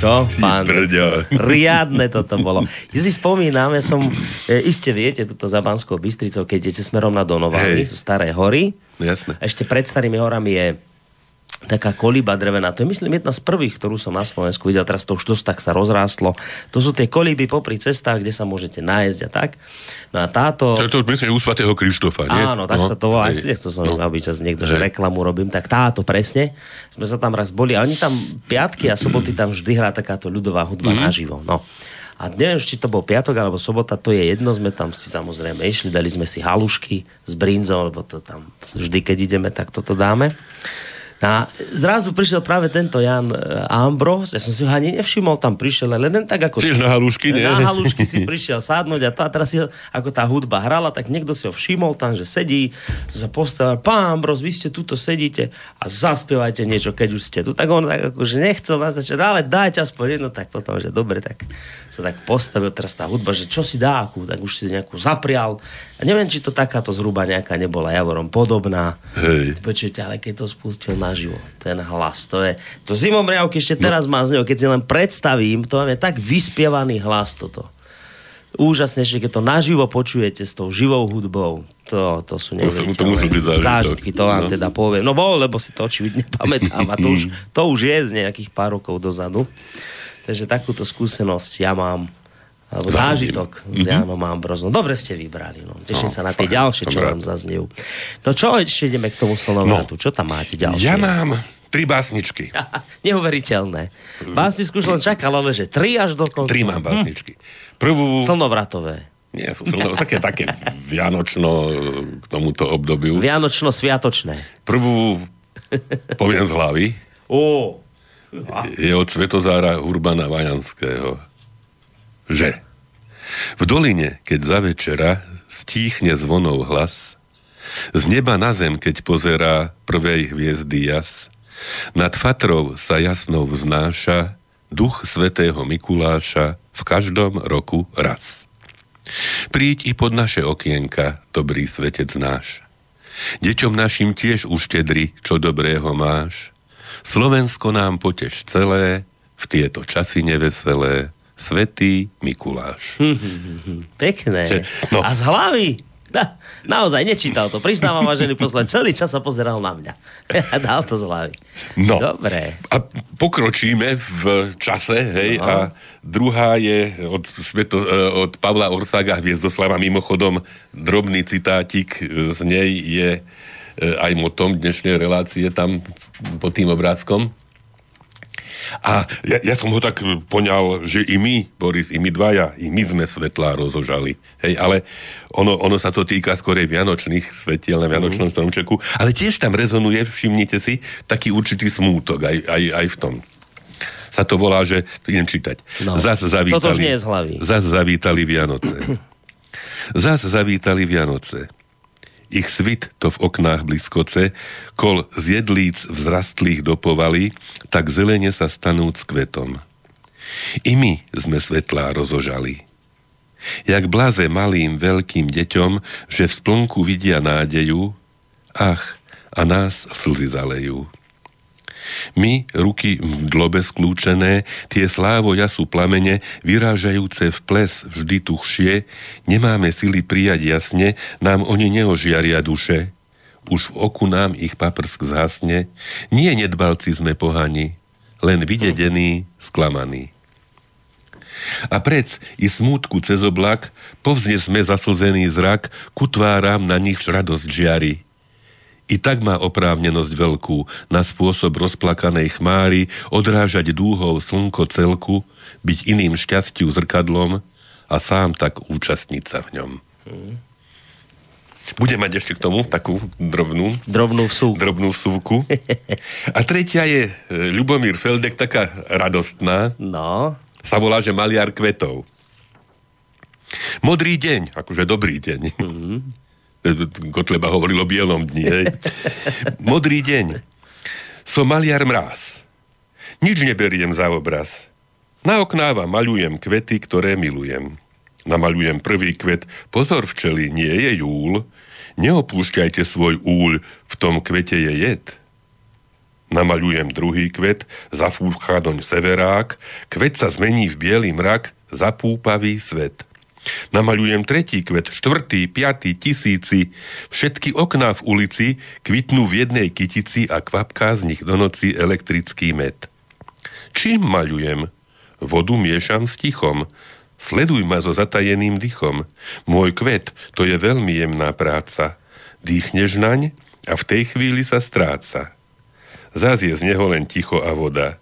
Speaker 1: Čo? Pán, riadne toto bolo. Ja si spomínam, ja som, e, iste viete, tuto za Banskou Bystricou, keď idete smerom na Donovany, sú staré hory.
Speaker 2: Jasné.
Speaker 1: Ešte pred starými horami je taká kolíba drevená. To je myslím jedna z prvých, ktorú som na Slovensku videl. Teraz to už dosť tak sa rozrástlo. To sú tie kolíby popri cestách, kde sa môžete nájsť a tak. No a táto...
Speaker 2: To je to, myslím, u svatého Krištofa, nie?
Speaker 1: Áno, tak
Speaker 2: no,
Speaker 1: sa to volá. Nechcel som no. Aby čas niekto, že reklamu robím. Tak táto presne. Sme sa tam raz boli. A oni tam piatky a soboty tam vždy hrá takáto ľudová hudba
Speaker 2: Mhm.
Speaker 1: naživo. No. A neviem, či to bol piatok alebo sobota, to je jedno, sme tam si samozrejme išli, dali sme si halušky s brinzou, lebo to tam vždy, keď ideme, tak toto dáme. A zrazu prišiel práve tento Jan e, Ambros, ja som si ho ani nevšimol, tam prišiel, ale len tak ako...
Speaker 2: Tiež na halušky, nie?
Speaker 1: Na halušky si prišiel sadnúť a, to, a teraz si, ako tá hudba hrala, tak niekto si ho všimol tam, že sedí, sa postavil, pán Ambros, vy ste tuto sedíte a zaspievajte niečo, keď už ste tu. Tak on tak akože nechcel nás začať, ale dajte aspoň jedno, tak potom, že dobre, tak sa tak postavil teraz tá hudba, že čo si dá akú, tak už si nejakú zaprial. A neviem, či to takáto zhruba nejaká nebola Javorom podobná.
Speaker 2: Hej.
Speaker 1: Počujete, ale keď to spustil naživo, ten hlas, to je... To zimom riavky ešte teraz má z neho, keď si len predstavím, to je tak vyspievaný hlas toto. Úžasnejšie, keď to naživo počujete s tou živou hudbou. To, to sú
Speaker 2: To- to
Speaker 1: neuveriteľné
Speaker 2: musí byť zážitok.
Speaker 1: zážitky, to vám
Speaker 2: No.
Speaker 1: teda poviem. No bol, lebo si to očividne (laughs) pamätám a to už, to už je z nejakých pár rokov dozadu. Takže takúto skúsenosť ja mám alebo zážitok s Janom Ambrozom. Dobre ste vybrali. No. Teším
Speaker 2: No,
Speaker 1: sa na tie
Speaker 2: fajn,
Speaker 1: ďalšie, čo
Speaker 2: rád.
Speaker 1: vám zaznejú. No čo, ešte ideme k tomu slonovratu. Čo tam máte ďalšie?
Speaker 2: Ja mám tri básničky. (laughs)
Speaker 1: Neuveriteľné. Básničku som čakal, ale že tri až do konca.
Speaker 2: Tri mám básničky. Prvú...
Speaker 1: Slnovratové.
Speaker 2: Nie, sú som také, také vianočno k tomuto obdobiu.
Speaker 1: Vianočno-sviatočné.
Speaker 2: Prvú poviem z hlavy.
Speaker 1: Ó,
Speaker 2: Je od Svetozára Urbana Vajanského. Že v doline, keď za večera stíchne zvonov hlas, z neba na zem, keď pozerá prvej hviezdy jas, nad Fatrou sa jasnou vznáša duch svätého Mikuláša v každom roku raz. Príď i pod naše okienka, dobrý svetec náš. Deťom našim tiež uštedri, čo dobrého máš. Slovensko nám poteš celé, v tieto časy neveselé, Svetý Mikuláš. (laughs)
Speaker 1: pekné.
Speaker 2: Že- no.
Speaker 1: A z hlavy? Na, naozaj nečítal to. Priznávam, vážený poslen, celý čas sa pozeral na mňa. (laughs) A dal to z hlavy.
Speaker 2: No.
Speaker 1: Dobre.
Speaker 2: A pokročíme v čase, hej,
Speaker 1: No.
Speaker 2: a druhá je od, Sveto, e, od Pavla Orsaga Hviezdoslava. Mimochodom, drobný citátik z nej je e, aj motom dnešnej relácie tam pod tým obrázkom. A ja, ja som ho tak poňal, že i my, Boris, i my dvaja, i my sme svetlá rozožali. Hej, ale ono, ono sa to týka skorej vianočných svetiel na vianočnom stromčeku, ale tiež tam rezonuje, všimnite si, taký určitý smútok aj, aj, aj v tom. Sa to volá, že, idem čítať.
Speaker 1: No.
Speaker 2: Zas zavítali,
Speaker 1: Toto už nie je z hlavy.
Speaker 2: Zas zavítali Vianoce. (clears throat) Zas zavítali Vianoce. Ich svit to v oknách blízkoce, kol z jedlíc vzrastlých dopovali, tak zelene sa stanúc kvetom. I my sme svetlá rozožali. Jak blaze malým veľkým deťom, že v splnku vidia nádeju, ach, a nás slzy zalejú. My, ruky v dlobe skľúčené, tie slávo jasú plamene, vyrážajúce v ples vždy tuchšie, nemáme sily prijať jasne, nám oni neožiaria duše. Už v oku nám ich paprsk zhasne, nie nedbalci sme pohani, len vydedení, sklamaní. A prec i smútku cez oblak povznesme zaslzený zrak, ku tváram na nich radosť žiari. I tak má oprávnenosť veľkú na spôsob rozplakanej chmáry odrážať dúhou slnko celku, byť iným šťastiu zrkadlom a sám tak účastniť sa v ňom. Bude mať ešte k tomu takú drobnú,
Speaker 1: Drobnú vsúku.
Speaker 2: drobnú (laughs) vsúvku. A tretia je e, Ľubomír Feldek, taká radostná,
Speaker 1: No,
Speaker 2: sa volá, že maliar kvetov. Modrý deň, akože dobrý deň. Mm-hmm. Kotleba hovoril o bielom dni. Hej. Modrý deň. Som maliar mráz. Nič neberiem za obraz. Na oknáva maľujem kvety, ktoré milujem. Namaľujem prvý kvet. Pozor včeli, nie je júl. Neopúšťajte svoj úľ, v tom kvete je jed. Namaľujem druhý kvet, zafúcha doň severák, kvet sa zmení v biely mrak, zapúpavý svet. Namaľujem tretí kvet, štvrtý, piatý, tisíci. Všetky okná v ulici kvitnú v jednej kytici a kvapká z nich do noci elektrický med. Čím maľujem? Vodu miešam s tichom. Sleduj ma so zatajeným dychom. Môj kvet, to je veľmi jemná práca. Dýchneš naň a v tej chvíli sa stráca. Zas je z neho len ticho a voda.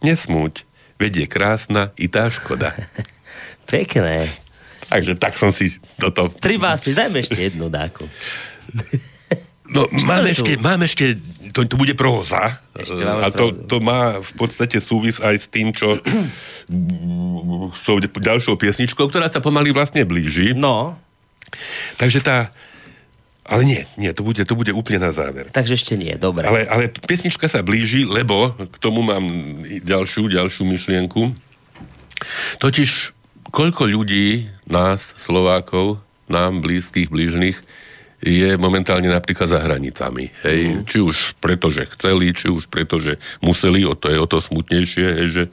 Speaker 2: Nesmúť, vedie krásna i tá škoda. (laughs)
Speaker 1: Pekné.
Speaker 2: Takže tak som si toto...
Speaker 1: Tri básny, dajme ešte jednu dáku.
Speaker 2: No, mám ešte, mám ešte, to, to bude
Speaker 1: máme
Speaker 2: a to, to má v podstate súvis aj s tým, čo (clears throat) sú ďalšou piesničkou, ktorá sa pomaly vlastne blíži.
Speaker 1: No,
Speaker 2: Takže tá... Ale nie, nie, to bude, to bude úplne na záver.
Speaker 1: takže ešte nie, dobre.
Speaker 2: Ale, ale piesnička sa blíži, lebo k tomu mám ďalšiu, ďalšiu myšlienku. Totiž, koľko ľudí, nás, Slovákov, nám, blízkych, blížnych, je momentálne napríklad za hranicami. Hej? Uh-huh. Či už preto, že chceli, či už preto, že museli, o to je o to smutnejšie, hej, že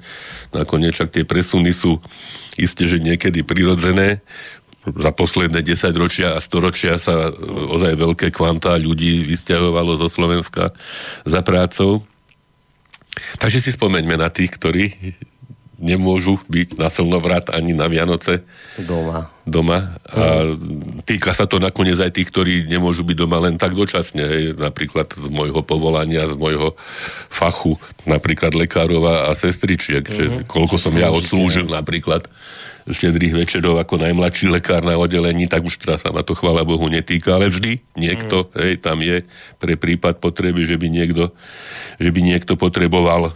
Speaker 2: nakoniec však tie presuny sú isté, že niekedy prirodzené. Za posledné 10 ročia a storočia sa e, ozaj veľké kvantá ľudí vysťahovalo zo Slovenska za prácou. Takže si spomeňme na tých, ktorí nemôžu byť na slnovrat ani na Vianoce
Speaker 1: Doma.
Speaker 2: doma. A týka sa to nakoniec aj tých, ktorí nemôžu byť doma len tak dočasne. Hej. Napríklad z môjho povolania, z môjho fachu, napríklad lekárov a sestričiek. Že koľko som ja odslúžil napríklad štedrých večerov ako najmladší lekár na oddelení, tak už teraz sa ma to chvála Bohu netýka, ale vždy niekto, hej, tam je pre prípad potreby, že by niekto, že by niekto potreboval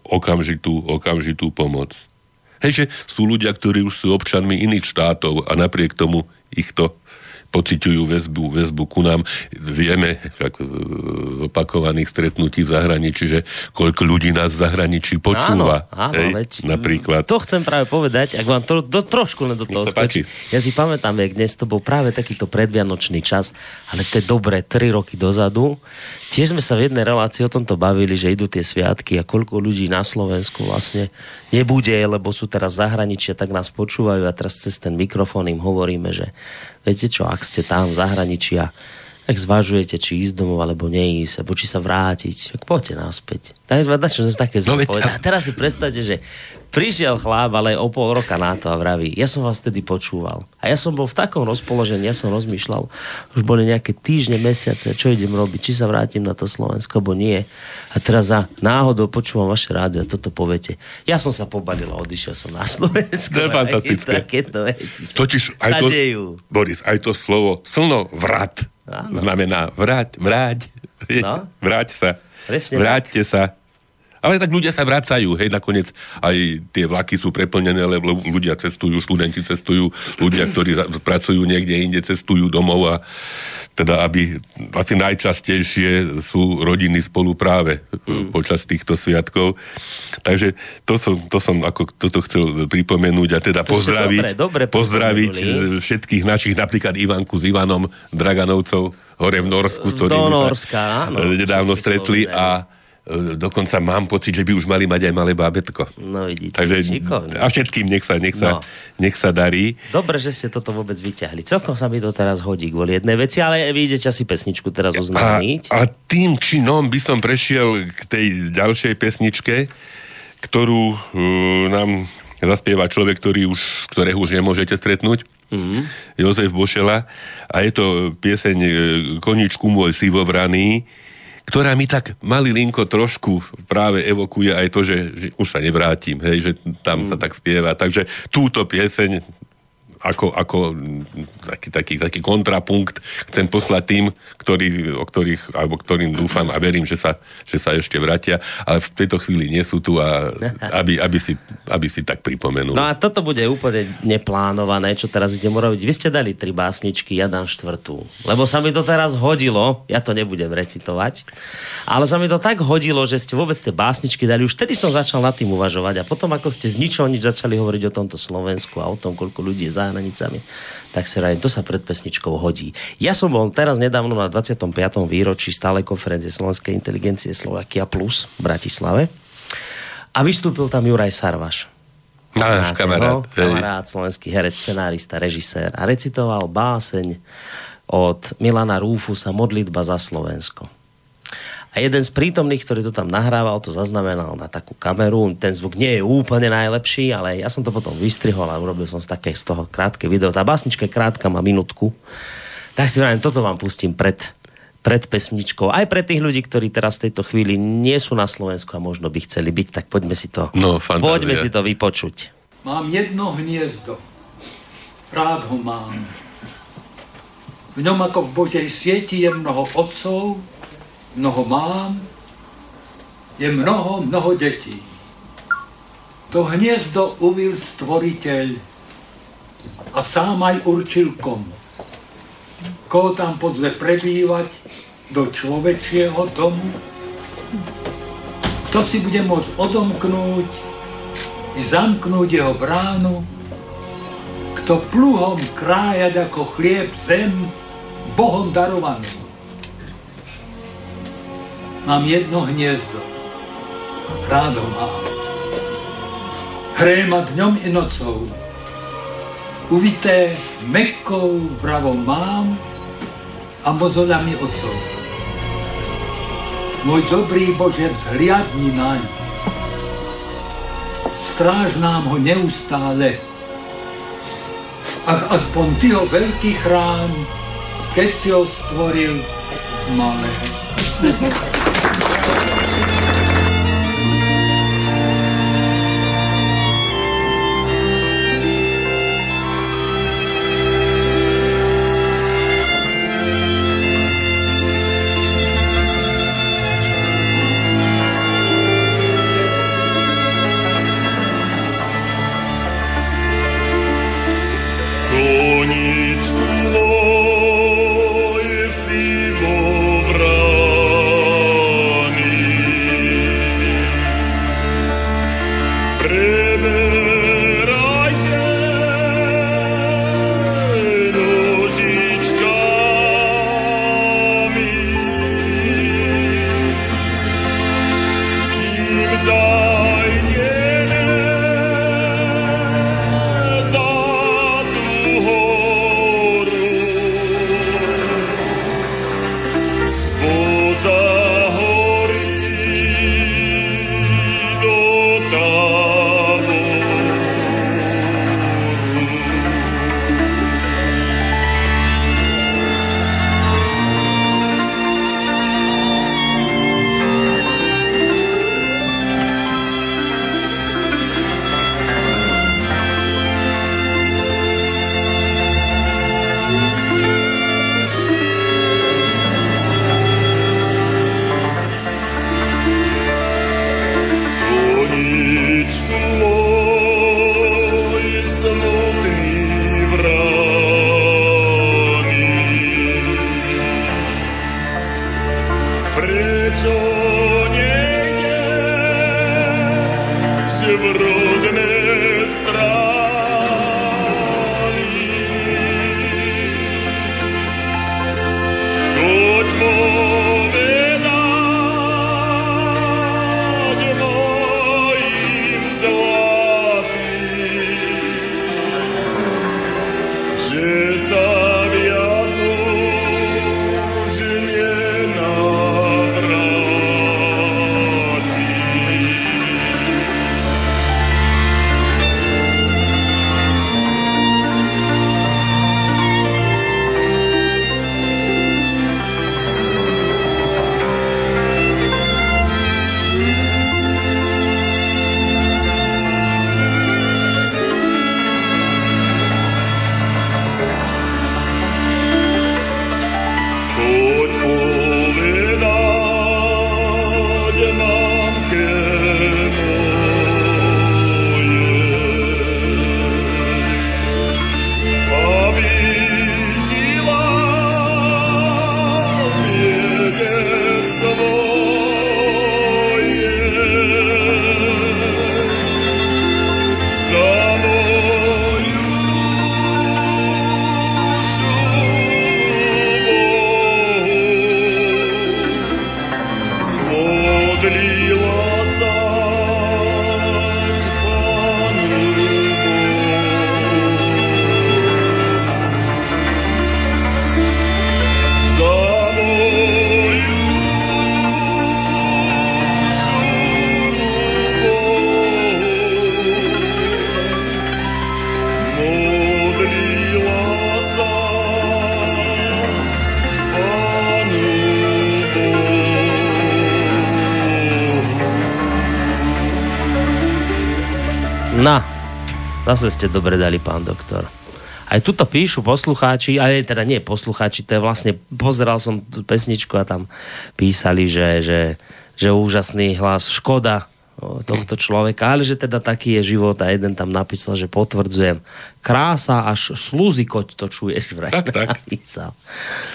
Speaker 2: okamžitú, okamžitú pomoc. Hej, že sú ľudia, ktorí už sú občanmi iných štátov a napriek tomu ich to pociťujú väzbu, väzbu ku nám. Vieme e, z opakovaných stretnutí v zahraničí, že koľko ľudí nás v zahraničí počúva.
Speaker 1: Áno, áno,
Speaker 2: hej,
Speaker 1: veď,
Speaker 2: napríklad.
Speaker 1: To chcem práve povedať, ak vám to do, trošku len do toho skočí. Ja si pamätám, jak dnes to bol práve takýto predvianočný čas, ale to je dobré, tri roky dozadu. Tiež sme sa v jednej relácii o tomto bavili, že idú tie sviatky a koľko ľudí na Slovensku vlastne nebude, lebo sú teraz v zahraničí a tak nás počúvajú a teraz cez ten mikrofón im hovoríme, že viete čo, ak ste tam v zahraničí a ak zvažujete, či ísť domov alebo neísť, alebo či sa vrátiť, tak poďte naspäť. Tak na čo som také
Speaker 2: No veď-
Speaker 1: A teraz si predstavte, že prišiel chlap, ale o pol roka na to a vraví, ja som vás vtedy počúval. A ja som bol v takom rozpoložení, ja som rozmýšľal, už boli nejaké týždne, mesiace, čo idem robiť, či sa vrátim na to Slovensko, alebo nie. A teraz za náhodou počúvam vaše rádio a toto poviete. Ja som sa pobalil a odišiel som na Slovensko.
Speaker 2: To je (laughs) fantastické.
Speaker 1: Takéto veci
Speaker 2: Totiž aj to. Boris, aj to slovo slno vrat
Speaker 1: Áno.
Speaker 2: znamená vrať, vráť.
Speaker 1: No. (laughs)
Speaker 2: Vráť sa.
Speaker 1: Presne
Speaker 2: Vráťte sa. Ale tak ľudia sa vracajú, hej, nakoniec aj tie vlaky sú preplnené, lebo ľudia cestujú, študenti cestujú, ľudia, ktorí za- pracujú niekde inde, cestujú domov a teda, aby asi najčastejšie sú rodiny spolu práve mm. počas týchto sviatkov. Takže to som, to som ako toto chcel pripomenúť a teda
Speaker 1: To
Speaker 2: pozdraviť,
Speaker 1: dobre, dobre
Speaker 2: pozdraviť e, všetkých našich, napríklad Ivanku s Ivanom Draganovcov hore v Norsku, s
Speaker 1: Norska,
Speaker 2: sa
Speaker 1: áno,
Speaker 2: e, nedávno stretli a e, dokonca mám pocit, že by už mali mať aj malé bábetko.
Speaker 1: No vidíte,
Speaker 2: Takže
Speaker 1: šikovne.
Speaker 2: a všetkým nech sa, nech
Speaker 1: No.
Speaker 2: sa, nech sa darí.
Speaker 1: Dobre, že ste toto vôbec vyťahli. Celkom sa mi to teraz hodí kvôli jednej veci, ale vy idete asi pesničku teraz
Speaker 2: A,
Speaker 1: oznámiť.
Speaker 2: a tým činom by som prešiel k tej ďalšej pesničke, ktorú uh, nám zaspieva človek, ktorý už, ktorého už nemôžete stretnúť. Mm-hmm. Jozef Bošela. A je to pieseň e, Koničku môj sivobraný, ktorá mi tak malilinko trošku práve evokuje aj to, že, že už sa nevrátim, hej, že tam mm. sa tak spieva. Takže túto pieseň ako, ako taký, taký, taký kontrapunkt chcem poslať tým, ktorí, o ktorých, alebo ktorým dúfam a verím, že sa, že sa ešte vrátia, ale v tejto chvíli nie sú tu a (laughs) aby, aby, si, aby si tak pripomenul.
Speaker 1: No a toto bude úplne neplánované, čo teraz idem urobiť. Vy ste dali tri básničky, ja dám štvrtú. Lebo sa mi to teraz hodilo, ja to nebudem recitovať, ale sa mi to tak hodilo, že ste vôbec tie básničky dali. Už vtedy som začal nad tým uvažovať a potom, ako ste z ničoho nič začali hovoriť o tomto Slovensku a o tom, koľko ľudí je v Bránanicami. Tak si rajím, to sa pred pesničkou hodí. Ja som bol teraz nedávno na 25. výročí stálej konferencie Slovenskej inteligencie Slovakia Plus v Bratislave a vystúpil tam Juraj Sarvaš.
Speaker 2: Náš kamarát.
Speaker 1: Kamarát, slovenský herec, scenárista, režisér a recitoval báseň od Milana Rúfusa Modlitba za Slovensko. A jeden z prítomných, ktorý to tam nahrával, to zaznamenal na takú kameru. Ten zvuk nie je úplne najlepší, ale ja som to potom vystrihol a urobil som z také z toho krátke video. Tá básnička je krátka, má minútku. Tak si vrajím, toto vám pustím pred, pred pesničkou. Aj pre tých ľudí, ktorí teraz v tejto chvíli nie sú na Slovensku a možno by chceli byť, tak poďme si to,
Speaker 2: no,
Speaker 1: poďme si to vypočuť.
Speaker 4: Mám jedno hniezdo. Rád ho mám. V ňom ako v Božej sieti je mnoho otcov, mnoho mám, je mnoho, mnoho detí. To hniezdo uvil stvoriteľ a sám aj určil komu. Koho tam pozve prebývať do človečieho domu, kto si bude môcť odomknúť i zamknúť jeho bránu, kto pluhom krájať ako chlieb zem Bohom darovanú Mám jedno hniezdo. Rád ho mám. Hreje ma dňom i nocou. Uvité mekkou vravou mám a mozolami ocov. Môj dobrý Bože, vzhliadni naň. Stráž nám ho neustále. Ach aspoň Ty ho veľký chráň, keď si ho stvoril malé.
Speaker 1: Zase ste dobre dali, pán doktor. Aj tuto píšu poslucháči, aj teda nie poslucháči, to je vlastne, pozeral som tú pesničku a tam písali, že, že, že úžasný hlas, škoda tohto človeka, ale že teda taký je život a jeden tam napísal, že potvrdzujem, krása až slúzy, koť to čuješ (laughs) vraj.
Speaker 2: Tak, tak.
Speaker 1: Napísal.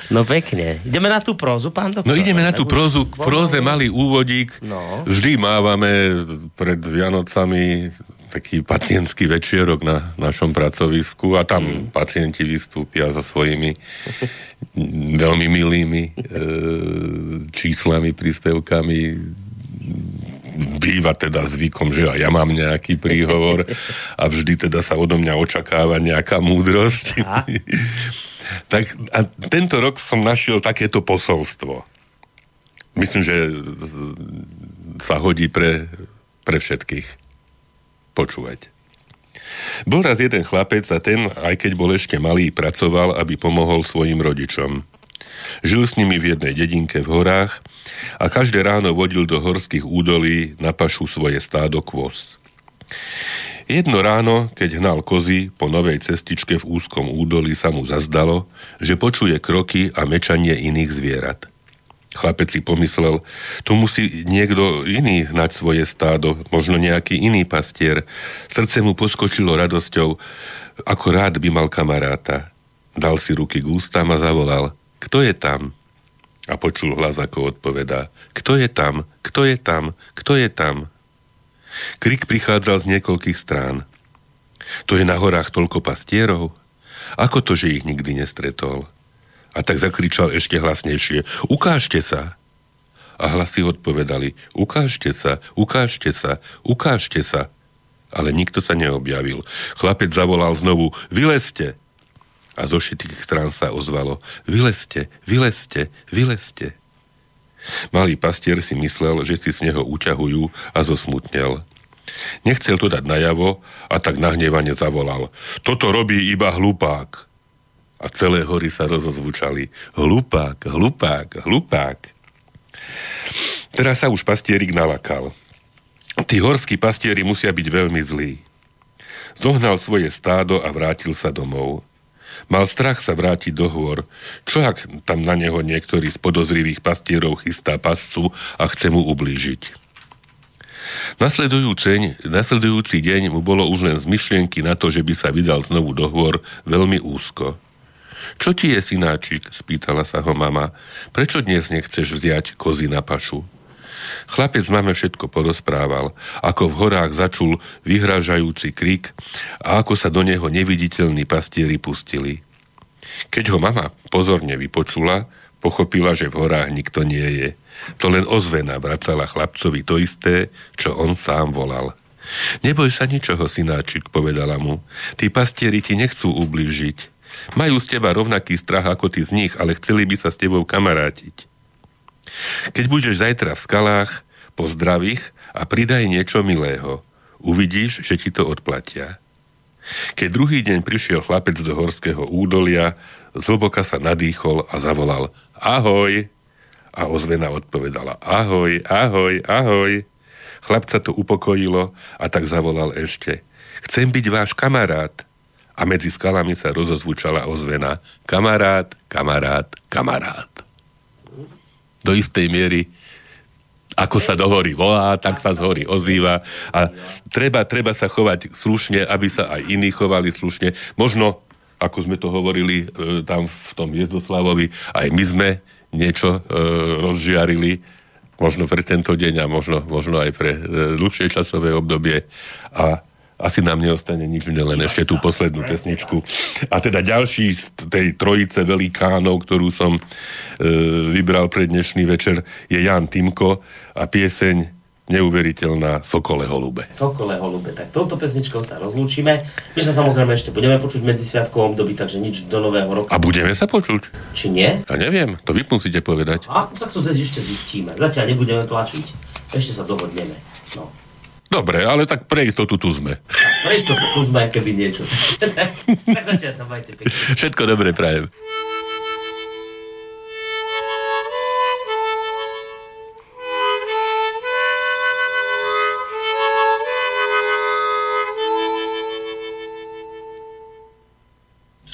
Speaker 1: No pekne. Ideme na tú prózu, pán doktor?
Speaker 2: No ideme na tú prózu. K próze malý úvodík.
Speaker 1: No.
Speaker 2: Vždy mávame pred Vianocami taký pacientský večierok na našom pracovisku a tam
Speaker 1: Mm.
Speaker 2: pacienti vystúpia so svojimi veľmi milými e, číslami, príspevkami. Býva teda zvykom, že ja mám nejaký príhovor a vždy teda sa odo mňa očakáva nejaká múdrosť.
Speaker 1: Aha. (laughs)
Speaker 2: tak a tento rok som našiel takéto posolstvo. Myslím, že sa hodí pre, pre všetkých. Počúvať. Bol raz jeden chlapec a ten, aj keď bol ešte malý, pracoval, aby pomohol svojim rodičom. Žil s nimi v jednej dedinke v horách a každé ráno vodil do horských údolí na pašu svoje stádo kôz. Jedno ráno, keď hnal kozy po novej cestičke v úzkom údolí sa mu zazdalo, že počuje kroky a mečanie iných zvierat. Chlapec si pomyslel, tu musí niekto iný hnať svoje stádo, možno nejaký iný pastier. Srdce mu poskočilo radosťou, ako rád by mal kamaráta. Dal si ruky k ústam a zavolal, kto je tam? A počul hlas, ako odpovedá, kto je tam, kto je tam, kto je tam? Krik prichádzal z niekoľkých strán. To je na horách toľko pastierov? Ako to, že ich nikdy nestretol? A tak zakričal ešte hlasnejšie. Ukážte sa! A hlasy odpovedali. Ukážte sa, ukážte sa, ukážte sa. Ale nikto sa neobjavil. Chlapec zavolal znovu. Vylezte! A zo všetkých strán sa ozvalo. Vylezte, vylezte, vylezte. Malý pastier si myslel, že si z neho uťahujú a zosmutnel. Nechcel to dať najavo a tak nahnevane zavolal. Toto robí iba hlupák. A celé hory sa rozozvučali. Hlupák, hlupák, hlupák. Teraz sa už pastierik nalakal. Tí horskí pastieri musia byť veľmi zlí. Zohnal svoje stádo a vrátil sa domov. Mal strach sa vrátiť do hôr. Čo ak tam na neho niektorý z podozrivých pastierov chystá pascu a chce mu ublížiť? Nasledujúceň, nasledujúci deň mu bolo už len z myšlienky na to, že by sa vydal znovu do hôr veľmi úzko. Čo ti je, synáčik? spýtala sa ho mama. Prečo dnes nechceš vziať kozy na pašu? Chlapec mame všetko porozprával, ako v horách začul vyhrážajúci krik a ako sa do neho neviditeľní pastieri pustili. Keď ho mama pozorne vypočula, pochopila, že v horách nikto nie je. To len ozvena vracala chlapcovi to isté, čo on sám volal. Neboj sa ničoho, synáčik, povedala mu. Tí pastieri ti nechcú ublížiť. Majú z teba rovnaký strach ako ty z nich, ale chceli by sa s tebou kamarátiť. Keď budeš zajtra v skalách, pozdrav ich a pridaj niečo milého. Uvidíš, že ti to odplatia. Keď druhý deň prišiel chlapec do horského údolia, zhlboka sa nadýchol a zavolal Ahoj! A ozvena odpovedala Ahoj, ahoj, ahoj! Chlapca to upokojilo a tak zavolal ešte Chcem byť váš kamarát. A medzi skalami sa rozozvučala ozvena Kamarát, kamarát, kamarát. Do istej miery ako sa do hory volá, tak sa z hory ozýva. A treba, treba sa chovať slušne, aby sa aj iní chovali slušne. Možno, ako sme to hovorili e, tam v tom Jezdoslavovi, aj my sme niečo e, rozžiarili, možno pre tento deň a možno, možno aj pre e, dlhšie časové obdobie. A asi nám neostane nič, len ešte tú poslednú pesničku. A teda ďalší z tej trojice velikánov, ktorú som e, vybral pre dnešný večer, je Jan Timko a pieseň neuveriteľná Sokole holube.
Speaker 1: Sokole holube. Tak touto pesničkou sa rozlúčime. My sa samozrejme ešte budeme počuť medzi sviatkovom období, takže nič do nového roka.
Speaker 2: A budeme sa počuť?
Speaker 1: Či nie?
Speaker 2: Ja neviem, to vy musíte povedať.
Speaker 1: A tak to ešte zistíme. Zatiaľ nebudeme tlačiť. Ešte sa dohodneme. No.
Speaker 2: Dobre, ale tak pre istotu tu sme.
Speaker 1: Pre istotu, tu sme, keby niečo. (laughs) tak, zatiaľ sa majte pekne.
Speaker 2: Všetko dobre prajem.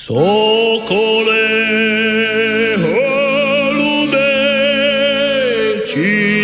Speaker 4: Sokole holube, či